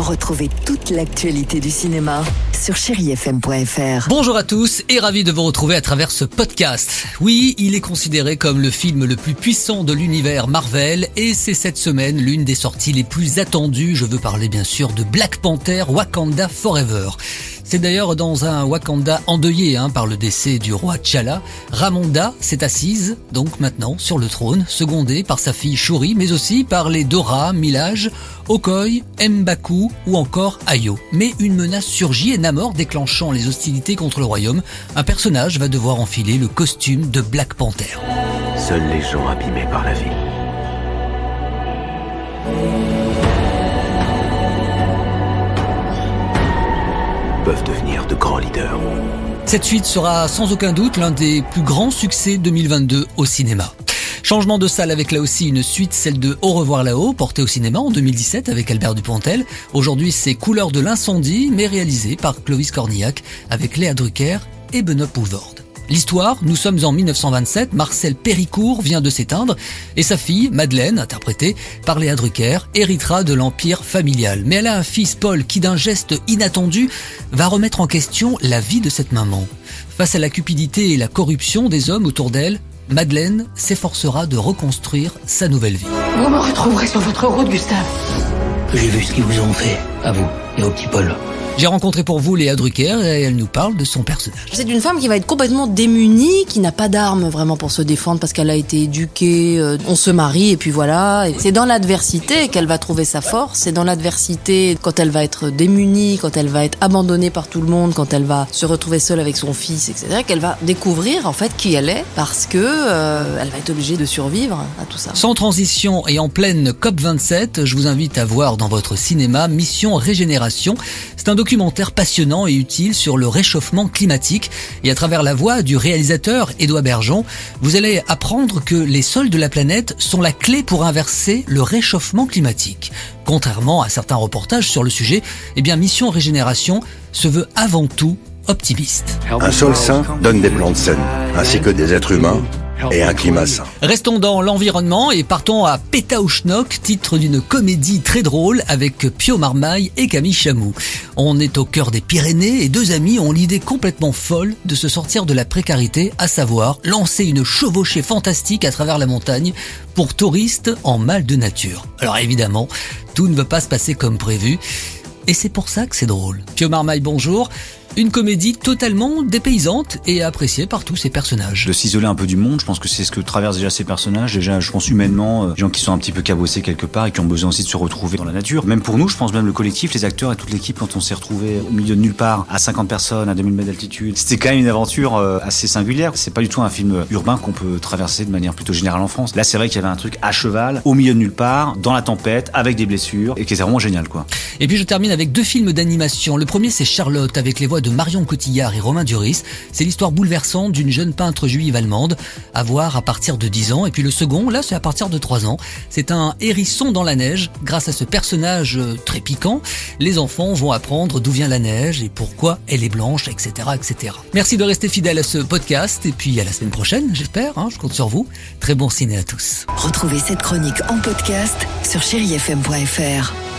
Retrouvez toute l'actualité du cinéma sur chérifm.fr. Bonjour à tous et ravi de vous retrouver à travers ce podcast. Oui, il est considéré comme le film le plus puissant de l'univers Marvel et c'est cette semaine l'une des sorties les plus attendues. Je veux parler bien sûr de Black Panther Wakanda Forever. C'est d'ailleurs dans un Wakanda endeuillé hein, par le décès du roi T'Challa. Ramonda s'est assise, donc maintenant, sur le trône, secondée par sa fille Shuri, mais aussi par les Dora, Milage, Okoye, M'Baku ou encore Ayo. Mais une menace surgit et Namor déclenchant les hostilités contre le royaume. Un personnage va devoir enfiler le costume de Black Panther. Seuls les gens abîmés par la vie. Cette suite sera sans aucun doute l'un des plus grands succès 2022 au cinéma. Changement de salle avec là aussi une suite, celle de Au revoir là-haut, portée au cinéma en 2017 avec Albert Dupontel. Aujourd'hui, c'est Couleur de l'incendie, mais réalisé par Clovis Cornillac avec Léa Drucker et Benoît Poulvorde. L'histoire, nous sommes en 1927, Marcel Péricourt vient de s'éteindre et sa fille, Madeleine, interprétée par Léa Drucker, héritera de l'empire familial. Mais elle a un fils, Paul, qui d'un geste inattendu va remettre en question la vie de cette maman. Face à la cupidité et la corruption des hommes autour d'elle, Madeleine s'efforcera de reconstruire sa nouvelle vie. Vous me retrouverez sur votre route, Gustave. J'ai vu ce qu'ils vous ont fait, à vous et au petit Paul. J'ai rencontré pour vous Léa Drucker et elle nous parle de son personnage. C'est une femme qui va être complètement démunie, qui n'a pas d'armes vraiment pour se défendre parce qu'elle a été éduquée, euh, on se marie et puis voilà. C'est dans l'adversité qu'elle va trouver sa force, c'est dans l'adversité quand elle va être démunie, quand elle va être abandonnée par tout le monde, quand elle va se retrouver seule avec son fils, etc., qu'elle va découvrir en fait qui elle est parce que euh, elle va être obligée de survivre à tout ça. Sans transition et en pleine COP27, je vous invite à voir dans votre cinéma Mission Régénération. C'est un documentaire passionnant et utile sur le réchauffement climatique. Et à travers la voix du réalisateur Édouard Bergeon, vous allez apprendre que les sols de la planète sont la clé pour inverser le réchauffement climatique. Contrairement à certains reportages sur le sujet, eh bien Mission Régénération se veut avant tout optimiste. Un sol sain donne des plantes saines, ainsi que des êtres humains Restons dans l'environnement et partons à Pétaouchnok, titre d'une comédie très drôle avec Pio Marmaille et Camille Chamou. On est au cœur des Pyrénées et deux amis ont l'idée complètement folle de se sortir de la précarité, à savoir lancer une chevauchée fantastique à travers la montagne pour touristes en mal de nature. Alors évidemment, tout ne va pas se passer comme prévu. Et c'est pour ça que c'est drôle. Pio Marmaille, bonjour. Une comédie totalement dépaysante et appréciée par tous ses personnages. de s'isoler un peu du monde. Je pense que c'est ce que traversent déjà ces personnages. Déjà, je pense humainement, euh, des gens qui sont un petit peu cabossés quelque part et qui ont besoin aussi de se retrouver dans la nature. Même pour nous, je pense même le collectif, les acteurs et toute l'équipe, quand on s'est retrouvé au milieu de nulle part, à 50 personnes, à 2000 mètres d'altitude, c'était quand même une aventure euh, assez singulière. C'est pas du tout un film urbain qu'on peut traverser de manière plutôt générale en France. Là, c'est vrai qu'il y avait un truc à cheval, au milieu de nulle part, dans la tempête, avec des blessures, et qui était vraiment génial, quoi. Et puis je termine avec deux films d'animation. Le premier c'est Charlotte avec les voix de Marion Cotillard et Romain Duris. C'est l'histoire bouleversante d'une jeune peintre juive allemande à voir à partir de 10 ans. Et puis le second, là c'est à partir de 3 ans. C'est un hérisson dans la neige. Grâce à ce personnage euh, très piquant, les enfants vont apprendre d'où vient la neige et pourquoi elle est blanche, etc. etc. Merci de rester fidèle à ce podcast et puis à la semaine prochaine, j'espère. hein, je compte sur vous. Très bon ciné à tous. Retrouvez cette chronique en podcast sur chérifm.fr.